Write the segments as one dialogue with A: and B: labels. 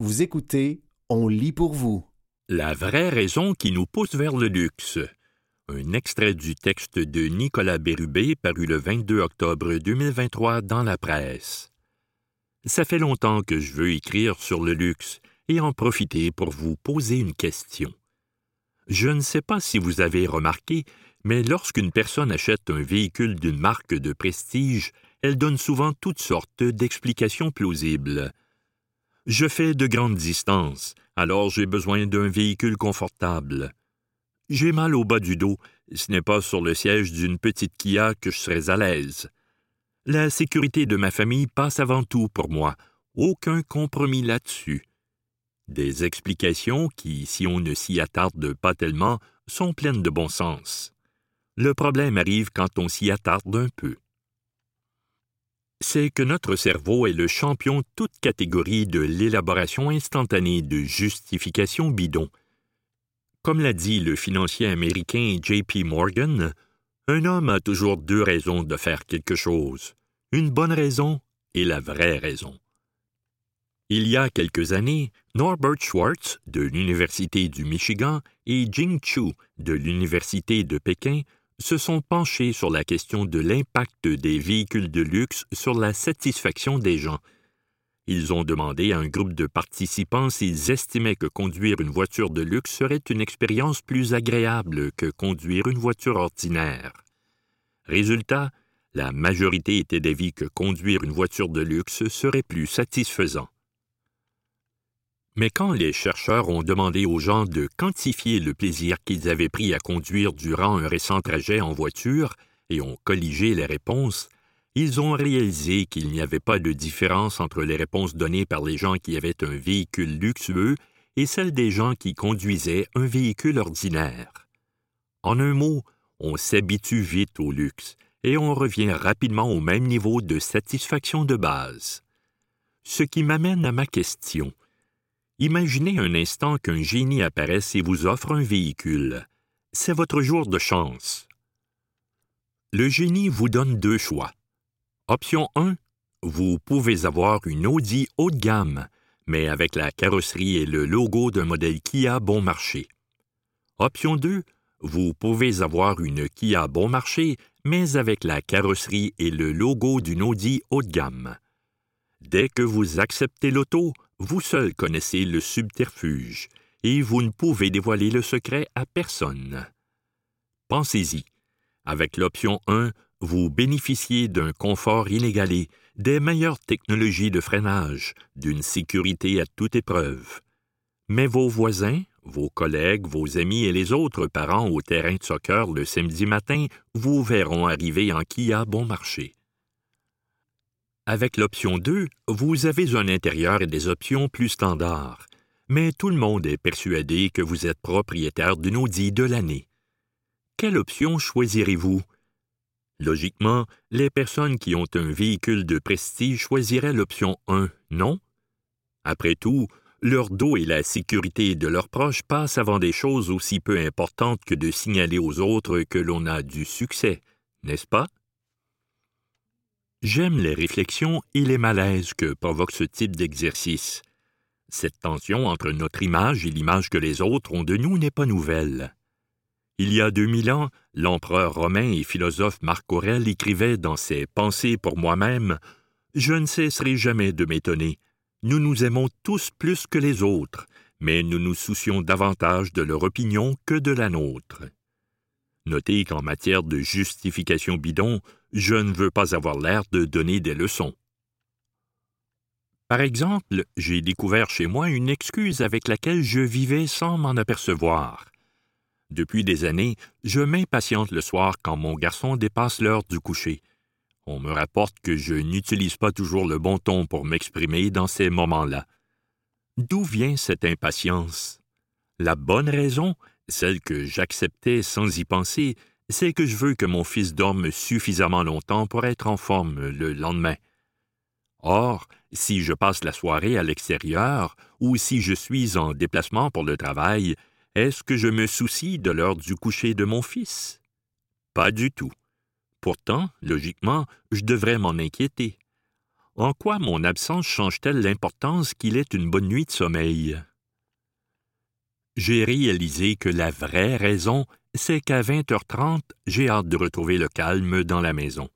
A: Vous écoutez On lit pour vous.
B: La vraie raison qui nous pousse vers le luxe. Un extrait du texte de Nicolas Bérubé paru le 22 octobre 2023 dans la presse. Ça fait longtemps que je veux écrire sur le luxe et en profiter pour vous poser une question. Je ne sais pas si vous avez remarqué, mais lorsqu'une personne achète un véhicule d'une marque de prestige, elle donne souvent toutes sortes d'explications plausibles. Je fais de grandes distances, alors j'ai besoin d'un véhicule confortable. J'ai mal au bas du dos, ce n'est pas sur le siège d'une petite Kia que je serais à l'aise. La sécurité de ma famille passe avant tout pour moi, aucun compromis là-dessus. Des explications qui, si on ne s'y attarde pas tellement, sont pleines de bon sens. Le problème arrive quand on s'y attarde un peu c'est que notre cerveau est le champion toute catégorie de l'élaboration instantanée de justifications bidons. Comme l'a dit le financier américain JP Morgan, un homme a toujours deux raisons de faire quelque chose, une bonne raison et la vraie raison. Il y a quelques années, Norbert Schwartz de l'Université du Michigan et Jing Chu de l'Université de Pékin se sont penchés sur la question de l'impact des véhicules de luxe sur la satisfaction des gens. Ils ont demandé à un groupe de participants s'ils estimaient que conduire une voiture de luxe serait une expérience plus agréable que conduire une voiture ordinaire. Résultat, la majorité était d'avis que conduire une voiture de luxe serait plus satisfaisant. Mais quand les chercheurs ont demandé aux gens de quantifier le plaisir qu'ils avaient pris à conduire durant un récent trajet en voiture et ont colligé les réponses, ils ont réalisé qu'il n'y avait pas de différence entre les réponses données par les gens qui avaient un véhicule luxueux et celles des gens qui conduisaient un véhicule ordinaire. En un mot, on s'habitue vite au luxe et on revient rapidement au même niveau de satisfaction de base. Ce qui m'amène à ma question. Imaginez un instant qu'un génie apparaisse et vous offre un véhicule. C'est votre jour de chance. Le génie vous donne deux choix. Option 1. Vous pouvez avoir une Audi haut de gamme, mais avec la carrosserie et le logo d'un modèle Kia bon marché. Option 2. Vous pouvez avoir une Kia bon marché, mais avec la carrosserie et le logo d'une Audi haut de gamme. Dès que vous acceptez l'auto, vous seul connaissez le subterfuge, et vous ne pouvez dévoiler le secret à personne. Pensez-y. Avec l'option 1, vous bénéficiez d'un confort inégalé, des meilleures technologies de freinage, d'une sécurité à toute épreuve. Mais vos voisins, vos collègues, vos amis et les autres parents au terrain de soccer le samedi matin vous verront arriver en Kia bon marché. Avec l'option 2, vous avez un intérieur et des options plus standards, mais tout le monde est persuadé que vous êtes propriétaire d'une Audi de l'année. Quelle option choisirez-vous? Logiquement, les personnes qui ont un véhicule de prestige choisiraient l'option 1, non? Après tout, leur dos et la sécurité de leurs proches passent avant des choses aussi peu importantes que de signaler aux autres que l'on a du succès, n'est-ce pas? J'aime les réflexions et les malaises que provoque ce type d'exercice. Cette tension entre notre image et l'image que les autres ont de nous n'est pas nouvelle. Il y a deux mille ans, l'empereur romain et philosophe Marc Aurèle écrivait dans ses Pensées pour moi-même Je ne cesserai jamais de m'étonner. Nous nous aimons tous plus que les autres, mais nous nous soucions davantage de leur opinion que de la nôtre. Notez qu'en matière de justification bidon, je ne veux pas avoir l'air de donner des leçons. Par exemple, j'ai découvert chez moi une excuse avec laquelle je vivais sans m'en apercevoir. Depuis des années, je m'impatiente le soir quand mon garçon dépasse l'heure du coucher. On me rapporte que je n'utilise pas toujours le bon ton pour m'exprimer dans ces moments-là. D'où vient cette impatience? La bonne raison, celle que j'acceptais sans y penser, c'est que je veux que mon fils dorme suffisamment longtemps pour être en forme le lendemain. Or, si je passe la soirée à l'extérieur ou si je suis en déplacement pour le travail, est-ce que je me soucie de l'heure du coucher de mon fils? Pas du tout. Pourtant, logiquement, je devrais m'en inquiéter. En quoi mon absence change-t-elle l'importance qu'il ait une bonne nuit de sommeil? J'ai réalisé que la vraie raison, c'est qu'à 20h30, j'ai hâte de retrouver le calme dans la maison.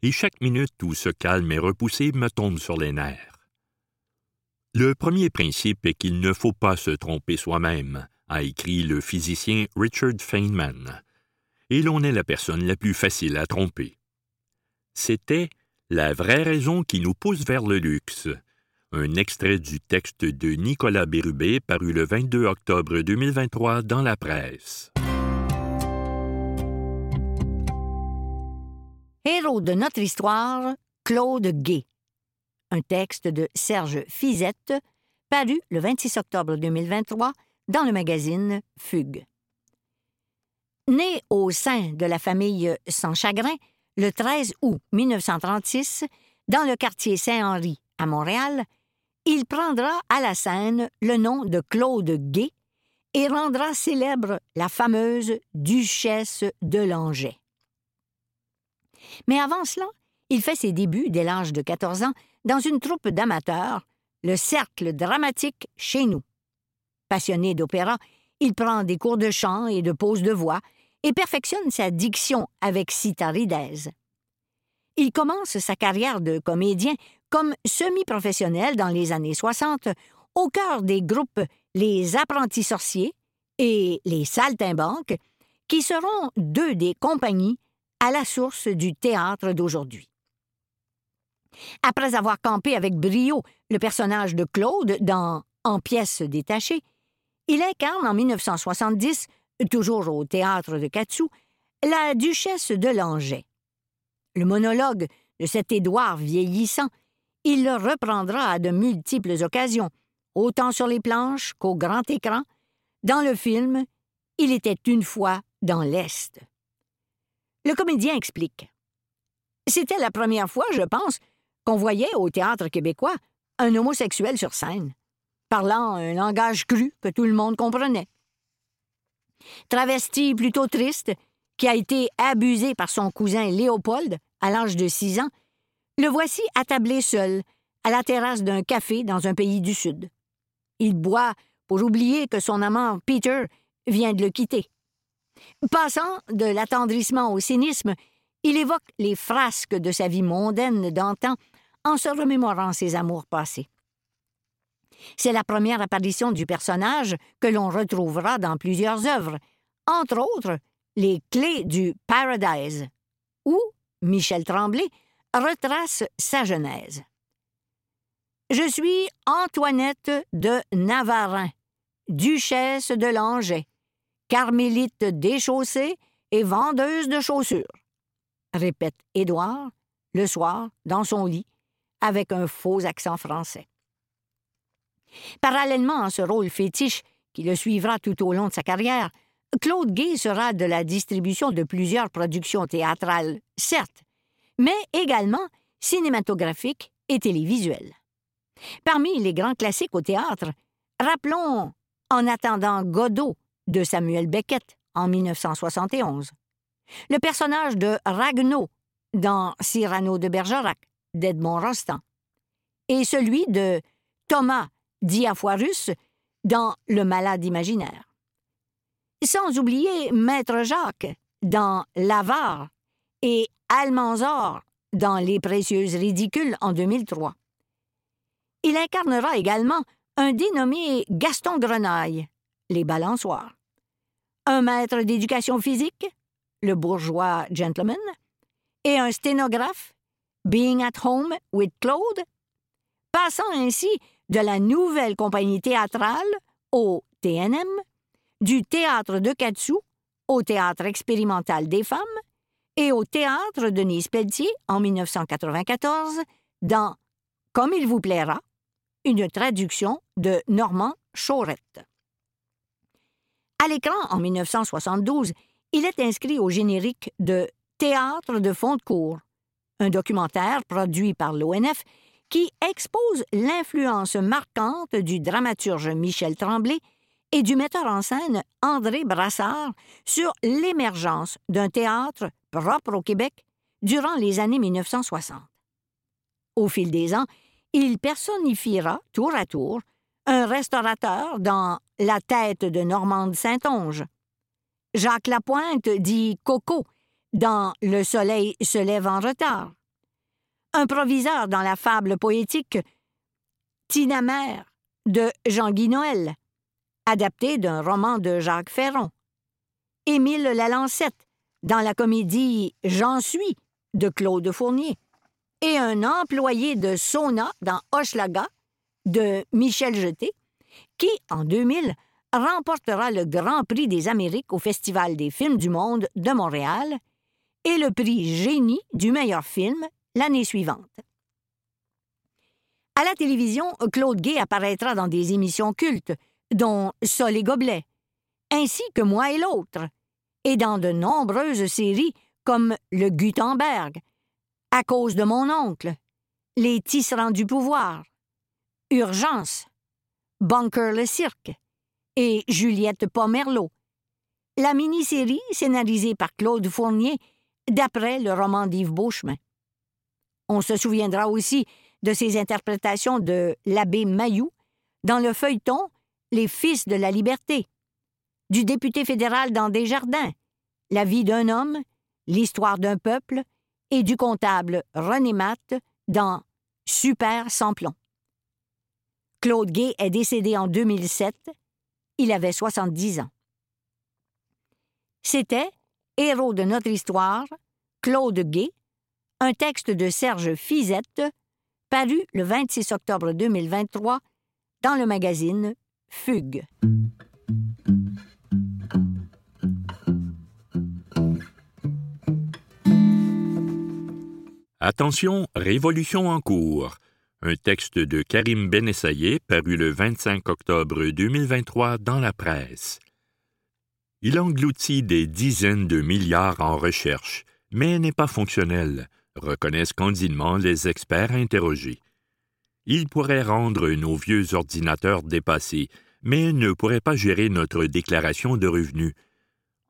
B: Et chaque minute où ce calme est repoussé me tombe sur les nerfs. Le premier principe est qu'il ne faut pas se tromper soi-même, a écrit le physicien Richard Feynman. Et l'on est la personne la plus facile à tromper. C'était la vraie raison qui nous pousse vers le luxe. Un extrait du texte de Nicolas Bérubé paru le 22 octobre 2023 dans la presse.
C: Héros de notre histoire, Claude Gay. Un texte de Serge Fizette, paru le 26 octobre 2023 dans le magazine Fugue. Né au sein de la famille Sans Chagrin, le 13 août 1936, dans le quartier Saint-Henri, à Montréal, il prendra à la scène le nom de Claude Gay et rendra célèbre la fameuse Duchesse de Langeais. Mais avant cela, il fait ses débuts dès l'âge de 14 ans dans une troupe d'amateurs, le Cercle dramatique chez nous. Passionné d'opéra, il prend des cours de chant et de pose de voix et perfectionne sa diction avec Citaridez. Il commence sa carrière de comédien comme semi-professionnel dans les années 60 au cœur des groupes Les Apprentis Sorciers et Les Saltimbanques, qui seront deux des compagnies à la source du théâtre d'aujourd'hui. Après avoir campé avec brio le personnage de Claude dans En pièces détachées, il incarne en 1970 toujours au théâtre de Katsu, la duchesse de Langeais. Le monologue de cet Édouard vieillissant, il le reprendra à de multiples occasions, autant sur les planches qu'au grand écran. Dans le film, il était une fois dans l'Est. Le comédien explique. C'était la première fois, je pense, qu'on voyait au théâtre québécois un homosexuel sur scène, parlant un langage cru que tout le monde comprenait. Travesti plutôt triste, qui a été abusé par son cousin Léopold à l'âge de six ans, le voici attablé seul, à la terrasse d'un café dans un pays du Sud. Il boit pour oublier que son amant Peter vient de le quitter. Passant de l'attendrissement au cynisme, il évoque les frasques de sa vie mondaine d'antan en se remémorant ses amours passés. C'est la première apparition du personnage que l'on retrouvera dans plusieurs œuvres, entre autres Les Clés du Paradise, où Michel Tremblay retrace sa genèse. Je suis Antoinette de Navarin, duchesse de Langeais, carmélite déchaussée et vendeuse de chaussures, répète Édouard le soir dans son lit avec un faux accent français. Parallèlement à ce rôle fétiche qui le suivra tout au long de sa carrière, Claude Gay sera de la distribution de plusieurs productions théâtrales, certes, mais également cinématographiques et télévisuelles. Parmi les grands classiques au théâtre, rappelons En attendant Godot de Samuel Beckett en 1971, le personnage de Ragno dans Cyrano de Bergerac d'Edmond Rostand, et celui de Thomas Diafoirus dans Le Malade imaginaire. Sans oublier Maître Jacques dans L'Avare et Almanzor dans Les Précieuses Ridicules en 2003. Il incarnera également un dénommé Gaston Grenaille, Les Balançoires, un maître d'éducation physique, Le Bourgeois Gentleman, et un sténographe, Being at Home with Claude, passant ainsi de la nouvelle compagnie théâtrale au TNM, du théâtre de Katsu au théâtre expérimental des femmes et au théâtre de Nice-Pelletier en 1994 dans Comme il vous plaira, une traduction de Normand Chaurette. À l'écran en 1972, il est inscrit au générique de Théâtre de fond de cours, un documentaire produit par l'ONF qui expose l'influence marquante du dramaturge Michel Tremblay et du metteur en scène André Brassard sur l'émergence d'un théâtre propre au Québec durant les années 1960. Au fil des ans, il personnifiera, tour à tour, un restaurateur dans La tête de Normande Saint-Onge. Jacques Lapointe dit Coco dans Le soleil se lève en retard. Un proviseur dans la fable poétique Tinamère de Jean-Guy Noël, adapté d'un roman de Jacques Ferron. Émile Lalancette dans la comédie J'en suis de Claude Fournier. Et un employé de Sona dans Hochelaga de Michel Jeté, qui, en 2000, remportera le Grand Prix des Amériques au Festival des films du monde de Montréal et le prix Génie du meilleur film l'année suivante. À la télévision, Claude Gay apparaîtra dans des émissions cultes, dont Sol et Gobelet, ainsi que Moi et l'autre, et dans de nombreuses séries comme Le Gutenberg, À cause de mon oncle, Les tisserands du pouvoir, Urgence, Bunker le cirque et Juliette Pomerleau. La mini-série scénarisée par Claude Fournier d'après le roman d'Yves Beauchemin. On se souviendra aussi de ses interprétations de l'abbé Mayou dans le feuilleton Les Fils de la Liberté, du député fédéral dans Desjardins, La vie d'un homme, L'histoire d'un peuple, et du comptable René Matt dans Super sans plomb. Claude Gay est décédé en 2007. Il avait 70 ans. C'était Héros de notre histoire, Claude Gay, un texte de Serge Fizette, paru le 26 octobre 2023 dans le magazine Fugue.
B: Attention, révolution en cours. Un texte de Karim Benessaye paru le 25 octobre 2023 dans la presse. Il engloutit des dizaines de milliards en recherche, mais n'est pas fonctionnel, reconnaissent candidement les experts interrogés. Il pourrait rendre nos vieux ordinateurs dépassés, mais ne pourrait pas gérer notre déclaration de revenus.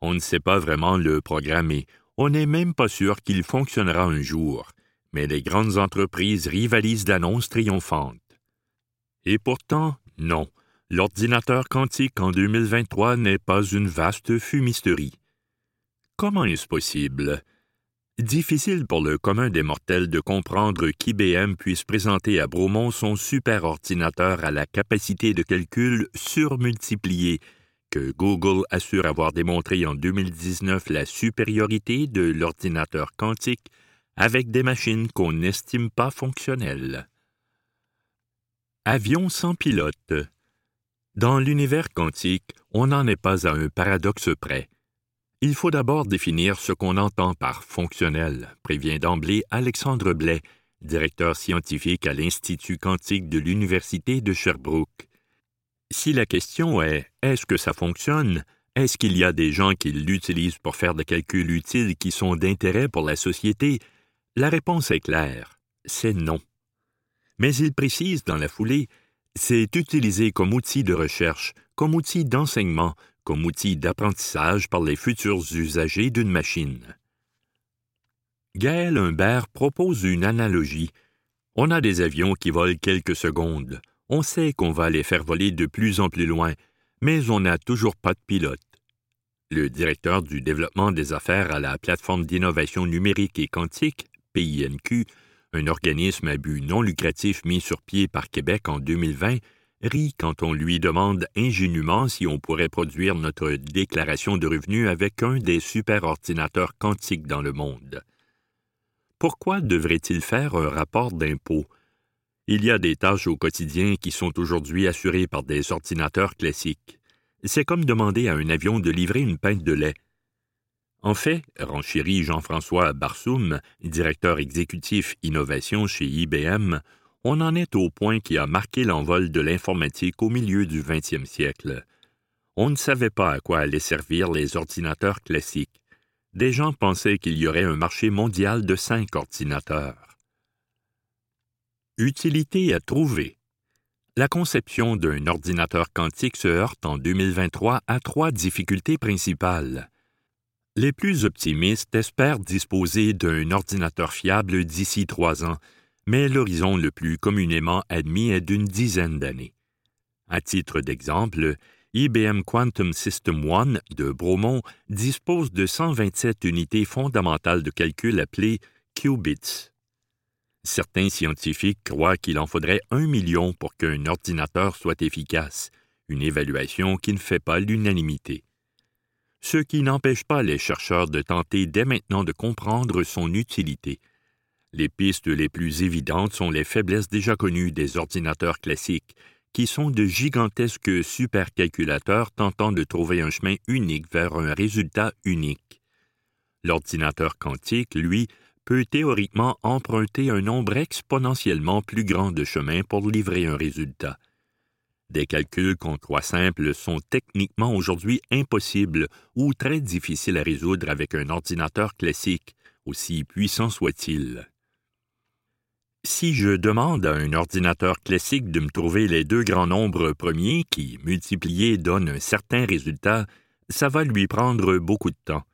B: On ne sait pas vraiment le programmer, on n'est même pas sûr qu'il fonctionnera un jour, mais les grandes entreprises rivalisent d'annonces triomphantes. Et pourtant, non, l'ordinateur quantique en 2023 n'est pas une vaste fumisterie. Comment est-ce possible? Difficile pour le commun des mortels de comprendre qu'IBM puisse présenter à Bromont son superordinateur à la capacité de calcul surmultipliée, que Google assure avoir démontré en 2019 la supériorité de l'ordinateur quantique avec des machines qu'on n'estime pas fonctionnelles. Avion sans pilote. Dans l'univers quantique, on n'en est pas à un paradoxe près. Il faut d'abord définir ce qu'on entend par fonctionnel, prévient d'emblée Alexandre Blais, directeur scientifique à l'Institut quantique de l'Université de Sherbrooke. Si la question est est-ce que ça fonctionne, est-ce qu'il y a des gens qui l'utilisent pour faire des calculs utiles qui sont d'intérêt pour la société, la réponse est claire, c'est non. Mais il précise dans la foulée, c'est utilisé comme outil de recherche, comme outil d'enseignement, comme outil d'apprentissage par les futurs usagers d'une machine. Gaël Humbert propose une analogie. On a des avions qui volent quelques secondes. On sait qu'on va les faire voler de plus en plus loin, mais on n'a toujours pas de pilote. Le directeur du développement des affaires à la plateforme d'innovation numérique et quantique, PINQ, un organisme à but non lucratif mis sur pied par Québec en 2020, rit quand on lui demande ingénument si on pourrait produire notre déclaration de revenus avec un des superordinateurs quantiques dans le monde. Pourquoi devrait-il faire un rapport d'impôt? Il y a des tâches au quotidien qui sont aujourd'hui assurées par des ordinateurs classiques. C'est comme demander à un avion de livrer une pinte de lait. En fait, renchérit Jean-François Barsoum, directeur exécutif innovation chez IBM, on en est au point qui a marqué l'envol de l'informatique au milieu du XXe siècle. On ne savait pas à quoi allaient servir les ordinateurs classiques. Des gens pensaient qu'il y aurait un marché mondial de cinq ordinateurs. Utilité à trouver. La conception d'un ordinateur quantique se heurte en 2023 à trois difficultés principales. Les plus optimistes espèrent disposer d'un ordinateur fiable d'ici trois ans, mais l'horizon le plus communément admis est d'une dizaine d'années. À titre d'exemple, IBM Quantum System One de Bromont dispose de 127 unités fondamentales de calcul appelées qubits. Certains scientifiques croient qu'il en faudrait un million pour qu'un ordinateur soit efficace, une évaluation qui ne fait pas l'unanimité. Ce qui n'empêche pas les chercheurs de tenter dès maintenant de comprendre son utilité. Les pistes les plus évidentes sont les faiblesses déjà connues des ordinateurs classiques, qui sont de gigantesques supercalculateurs tentant de trouver un chemin unique vers un résultat unique. L'ordinateur quantique, lui, peut théoriquement emprunter un nombre exponentiellement plus grand de chemins pour livrer un résultat. Des calculs qu'on croit simples sont techniquement aujourd'hui impossibles ou très difficiles à résoudre avec un ordinateur classique, aussi puissant soit-il. Si je demande à un ordinateur classique de me trouver les deux grands nombres premiers qui, multipliés, donnent un certain résultat, ça va lui prendre beaucoup de temps.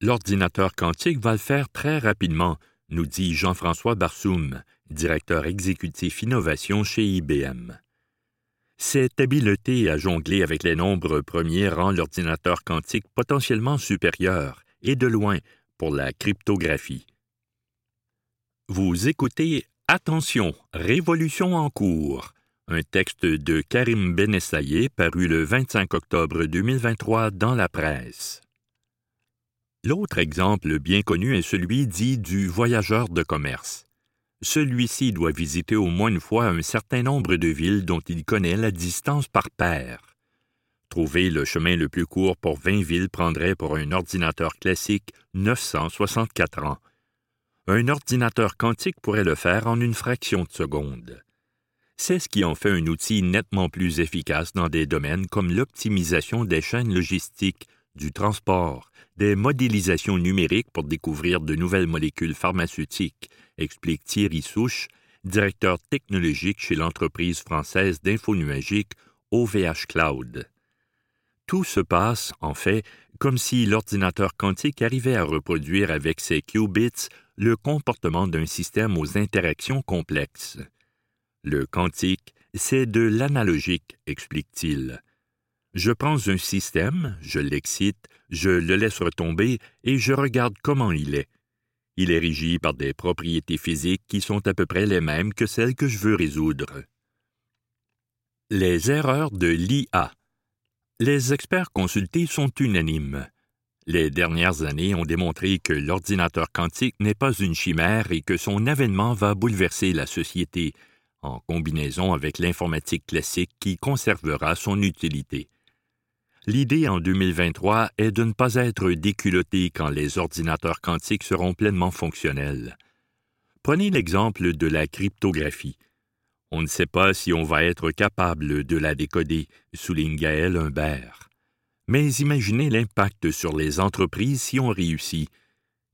B: L'ordinateur quantique va le faire très rapidement, nous dit Jean-François Barsoum, directeur exécutif innovation chez IBM. Cette habileté à jongler avec les nombres premiers rend l'ordinateur quantique potentiellement supérieur, et de loin, pour la cryptographie. Vous écoutez Attention, Révolution en cours, un texte de Karim Benessaye paru le 25 octobre 2023 dans la presse. L'autre exemple bien connu est celui dit du voyageur de commerce. Celui-ci doit visiter au moins une fois un certain nombre de villes dont il connaît la distance par paire. Trouver le chemin le plus court pour 20 villes prendrait pour un ordinateur classique 964 ans. Un ordinateur quantique pourrait le faire en une fraction de seconde. C'est ce qui en fait un outil nettement plus efficace dans des domaines comme l'optimisation des chaînes logistiques, du transport, des modélisations numériques pour découvrir de nouvelles molécules pharmaceutiques, explique Thierry Souche, directeur technologique chez l'entreprise française d'infonuagique OVH Cloud. Tout se passe, en fait, comme si l'ordinateur quantique arrivait à reproduire avec ses qubits le comportement d'un système aux interactions complexes. Le quantique, c'est de l'analogique, explique-t-il. Je prends un système, je l'excite, je le laisse retomber et je regarde comment il est. Il est régi par des propriétés physiques qui sont à peu près les mêmes que celles que je veux résoudre. Les erreurs de l'IA. Les experts consultés sont unanimes. Les dernières années ont démontré que l'ordinateur quantique n'est pas une chimère et que son avènement va bouleverser la société, en combinaison avec l'informatique classique qui conservera son utilité. L'idée en 2023 est de ne pas être déculotté quand les ordinateurs quantiques seront pleinement fonctionnels. Prenez l'exemple de la cryptographie. On ne sait pas si on va être capable de la décoder, souligne Gaël Humbert. Mais imaginez l'impact sur les entreprises si on réussit.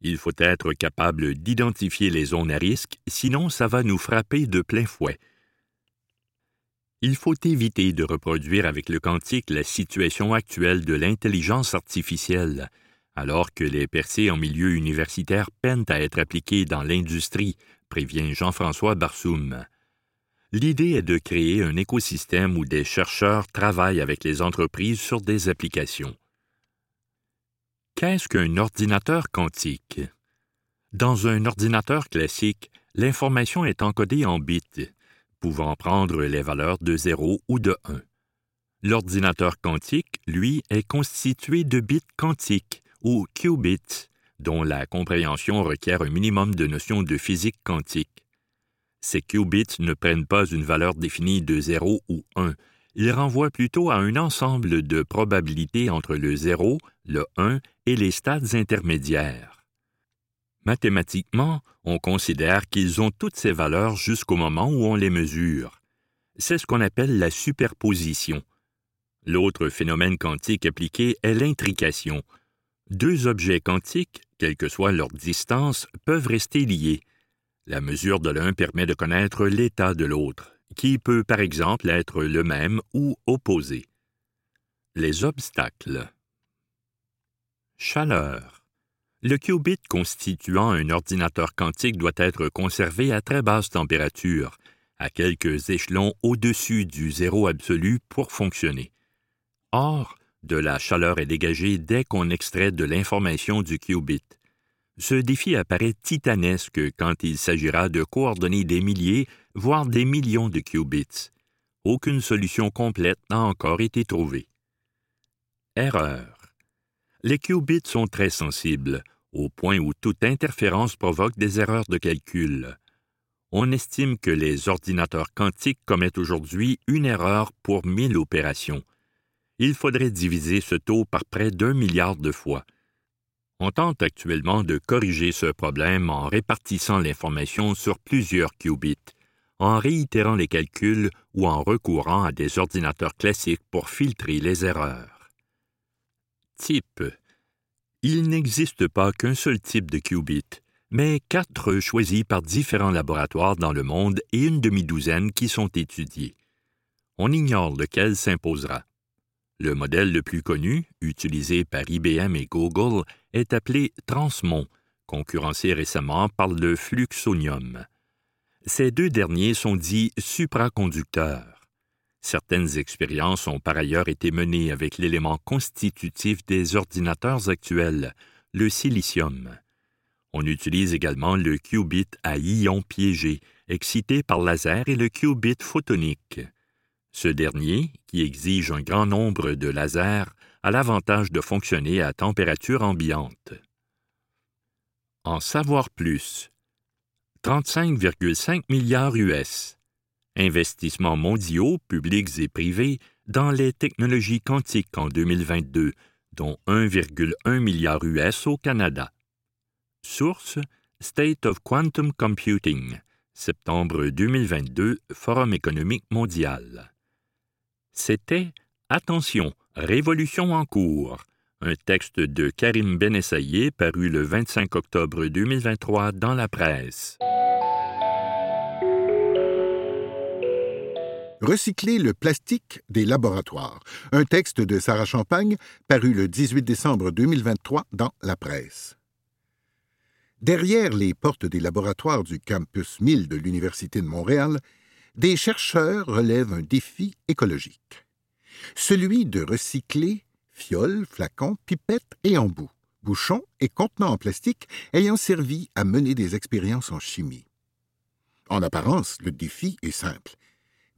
B: Il faut être capable d'identifier les zones à risque, sinon ça va nous frapper de plein fouet. Il faut éviter de reproduire avec le quantique la situation actuelle de l'intelligence artificielle, alors que les percées en milieu universitaire peinent à être appliquées dans l'industrie, prévient Jean-François Barsoum. L'idée est de créer un écosystème où des chercheurs travaillent avec les entreprises sur des applications. Qu'est-ce qu'un ordinateur quantique? Dans un ordinateur classique, l'information est encodée en bits, pouvant prendre les valeurs de 0 ou de 1. L'ordinateur quantique, lui, est constitué de bits quantiques, ou qubits, dont la compréhension requiert un minimum de notions de physique quantique. Ces qubits ne prennent pas une valeur définie de 0 ou 1, ils renvoient plutôt à un ensemble de probabilités entre le 0, le 1 et les stades intermédiaires. Mathématiquement, on considère qu'ils ont toutes ces valeurs jusqu'au moment où on les mesure. C'est ce qu'on appelle la superposition. L'autre phénomène quantique appliqué est l'intrication. Deux objets quantiques, quelle que soit leur distance, peuvent rester liés. La mesure de l'un permet de connaître l'état de l'autre, qui peut par exemple être le même ou opposé. Les obstacles. Chaleur. Le qubit constituant un ordinateur quantique doit être conservé à très basse température, à quelques échelons au-dessus du zéro absolu pour fonctionner. Or, de la chaleur est dégagée dès qu'on extrait de l'information du qubit. Ce défi apparaît titanesque quand il s'agira de coordonner des milliers, voire des millions de qubits. Aucune solution complète n'a encore été trouvée. Erreur. Les qubits sont très sensibles, au point où toute interférence provoque des erreurs de calcul. On estime que les ordinateurs quantiques commettent aujourd'hui une erreur pour mille opérations. Il faudrait diviser ce taux par près d'un milliard de fois. On tente actuellement de corriger ce problème en répartissant l'information sur plusieurs qubits, en réitérant les calculs ou en recourant à des ordinateurs classiques pour filtrer les erreurs. Type il n'existe pas qu'un seul type de qubit, mais quatre choisis par différents laboratoires dans le monde et une demi-douzaine qui sont étudiés. On ignore lequel s'imposera. Le modèle le plus connu, utilisé par IBM et Google, est appelé Transmon, concurrencé récemment par le fluxonium. Ces deux derniers sont dits supraconducteurs. Certaines expériences ont par ailleurs été menées avec l'élément constitutif des ordinateurs actuels, le silicium. On utilise également le qubit à ion piégé, excité par laser, et le qubit photonique. Ce dernier, qui exige un grand nombre de lasers, a l'avantage de fonctionner à température ambiante. En savoir plus. 35,5 milliards US investissements mondiaux, publics et privés, dans les technologies quantiques en 2022, dont 1,1 milliard US au Canada. Source State of Quantum Computing, septembre 2022, Forum économique mondial. C'était Attention, révolution en cours, un texte de Karim Benessaye paru le 25 octobre 2023 dans la presse.
D: Recycler le plastique des laboratoires. Un texte de Sarah Champagne paru le 18 décembre 2023 dans la presse. Derrière les portes des laboratoires du campus 1000 de l'Université de Montréal, des chercheurs relèvent un défi écologique. Celui de recycler fioles, flacons, pipettes et embouts, bouchons et contenants en plastique ayant servi à mener des expériences en chimie. En apparence, le défi est simple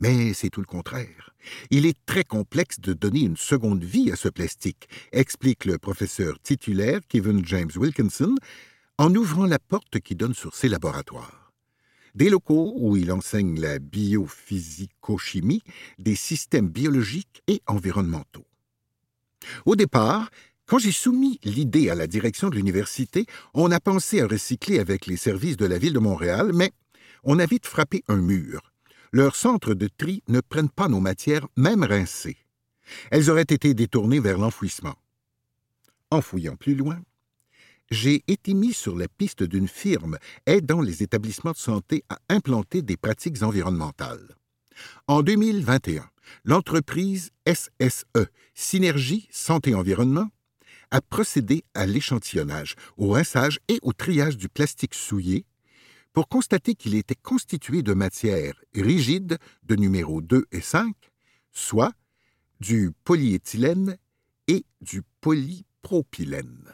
D: mais c'est tout le contraire. Il est très complexe de donner une seconde vie à ce plastique, explique le professeur titulaire Kevin James Wilkinson en ouvrant la porte qui donne sur ses laboratoires. Des locaux où il enseigne la biophysico-chimie des systèmes biologiques et environnementaux. Au départ, quand j'ai soumis l'idée à la direction de l'université, on a pensé à recycler avec les services de la ville de Montréal, mais on a vite frappé un mur leurs centres de tri ne prennent pas nos matières, même rincées. Elles auraient été détournées vers l'enfouissement. En fouillant plus loin, j'ai été mis sur la piste d'une firme aidant les établissements de santé à implanter des pratiques environnementales. En 2021, l'entreprise SSE, Synergie Santé Environnement, a procédé à l'échantillonnage, au rinçage et au triage du plastique souillé pour constater qu'il était constitué de matières rigides de numéro 2 et 5, soit du polyéthylène et du polypropylène.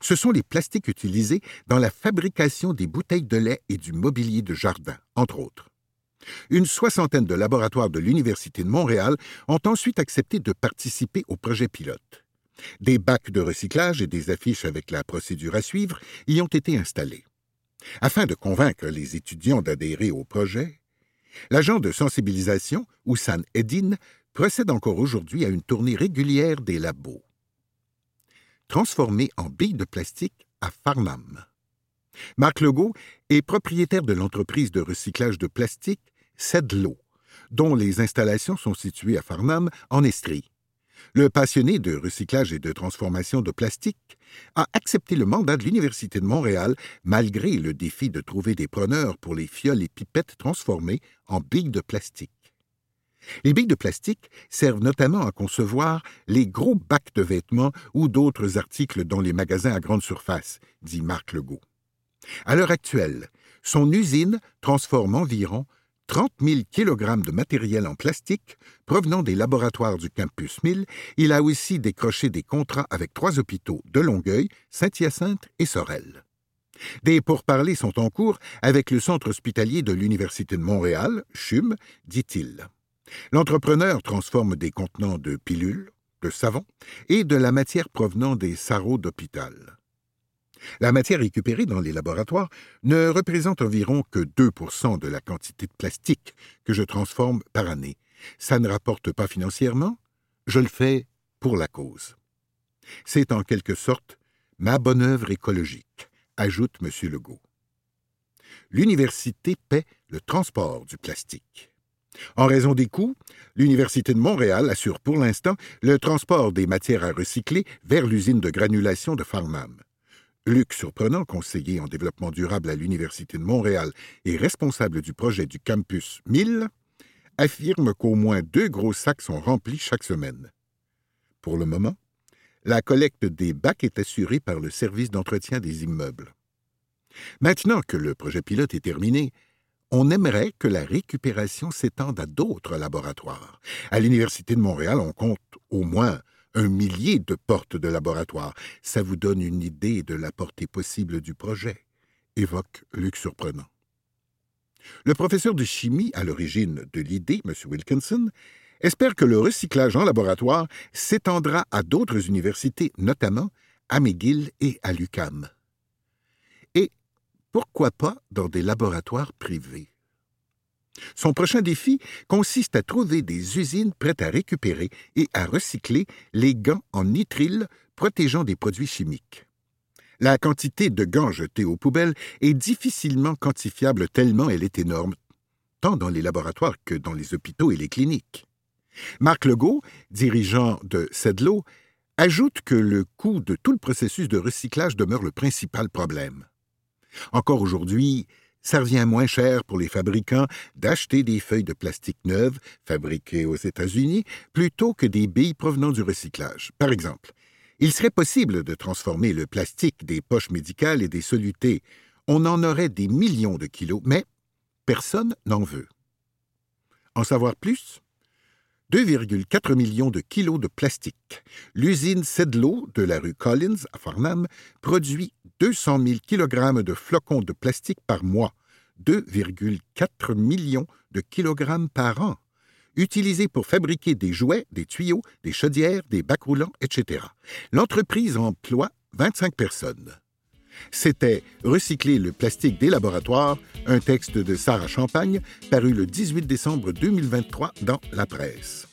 D: Ce sont les plastiques utilisés dans la fabrication des bouteilles de lait et du mobilier de jardin, entre autres. Une soixantaine de laboratoires de l'Université de Montréal ont ensuite accepté de participer au projet pilote. Des bacs de recyclage et des affiches avec la procédure à suivre y ont été installés. Afin de convaincre les étudiants d'adhérer au projet, l'agent de sensibilisation, Oussan Eddin, procède encore aujourd'hui à une tournée régulière des labos. Transformé en billes de plastique à Farnham. Marc Legault est propriétaire de l'entreprise de recyclage de plastique Sedlo, dont les installations sont situées à Farnham, en Estrie. Le passionné de recyclage et de transformation de plastique a accepté le mandat de l'Université de Montréal malgré le défi de trouver des preneurs pour les fioles et pipettes transformées en billes de plastique. Les billes de plastique servent notamment à concevoir les gros bacs de vêtements ou d'autres articles dans les magasins à grande surface, dit Marc Legault. À l'heure actuelle, son usine transforme environ 30 000 kg de matériel en plastique provenant des laboratoires du Campus 1000. Il a aussi décroché des contrats avec trois hôpitaux de Longueuil, Saint-Hyacinthe et Sorel. Des pourparlers sont en cours avec le centre hospitalier de l'Université de Montréal, CHUM, dit-il. L'entrepreneur transforme des contenants de pilules, de savon et de la matière provenant des sarraux d'hôpital. La matière récupérée dans les laboratoires ne représente environ que 2% de la quantité de plastique que je transforme par année. Ça ne rapporte pas financièrement, je le fais pour la cause. C'est en quelque sorte ma bonne œuvre écologique, ajoute M. Legault. L'université paie le transport du plastique. En raison des coûts, l'Université de Montréal assure pour l'instant le transport des matières à recycler vers l'usine de granulation de Farnham. Luc Surprenant, conseiller en développement durable à l'Université de Montréal et responsable du projet du campus 1000, affirme qu'au moins deux gros sacs sont remplis chaque semaine. Pour le moment, la collecte des bacs est assurée par le service d'entretien des immeubles. Maintenant que le projet pilote est terminé, on aimerait que la récupération s'étende à d'autres laboratoires. À l'Université de Montréal, on compte au moins un millier de portes de laboratoire. Ça vous donne une idée de la portée possible du projet, évoque Luc Surprenant. Le professeur de chimie à l'origine de l'idée, M. Wilkinson, espère que le recyclage en laboratoire s'étendra à d'autres universités, notamment à McGill et à l'UCAM pourquoi pas dans des laboratoires privés? Son prochain défi consiste à trouver des usines prêtes à récupérer et à recycler les gants en nitrile protégeant des produits chimiques. La quantité de gants jetés aux poubelles est difficilement quantifiable tellement elle est énorme, tant dans les laboratoires que dans les hôpitaux et les cliniques. Marc Legault, dirigeant de Sedlo, ajoute que le coût de tout le processus de recyclage demeure le principal problème. Encore aujourd'hui, ça revient moins cher pour les fabricants d'acheter des feuilles de plastique neuves fabriquées aux États-Unis plutôt que des billes provenant du recyclage. Par exemple, il serait possible de transformer le plastique des poches médicales et des solutés. On en aurait des millions de kilos, mais personne n'en veut. En savoir plus? 2,4 millions de kilos de plastique. L'usine Sedlo de la rue Collins à Farnham produit 200 000 kg de flocons de plastique par mois, 2,4 millions de kilogrammes par an, utilisés pour fabriquer des jouets, des tuyaux, des chaudières, des bacs roulants, etc. L'entreprise emploie 25 personnes. C'était Recycler le plastique des laboratoires, un texte de Sarah Champagne paru le 18 décembre 2023 dans la presse.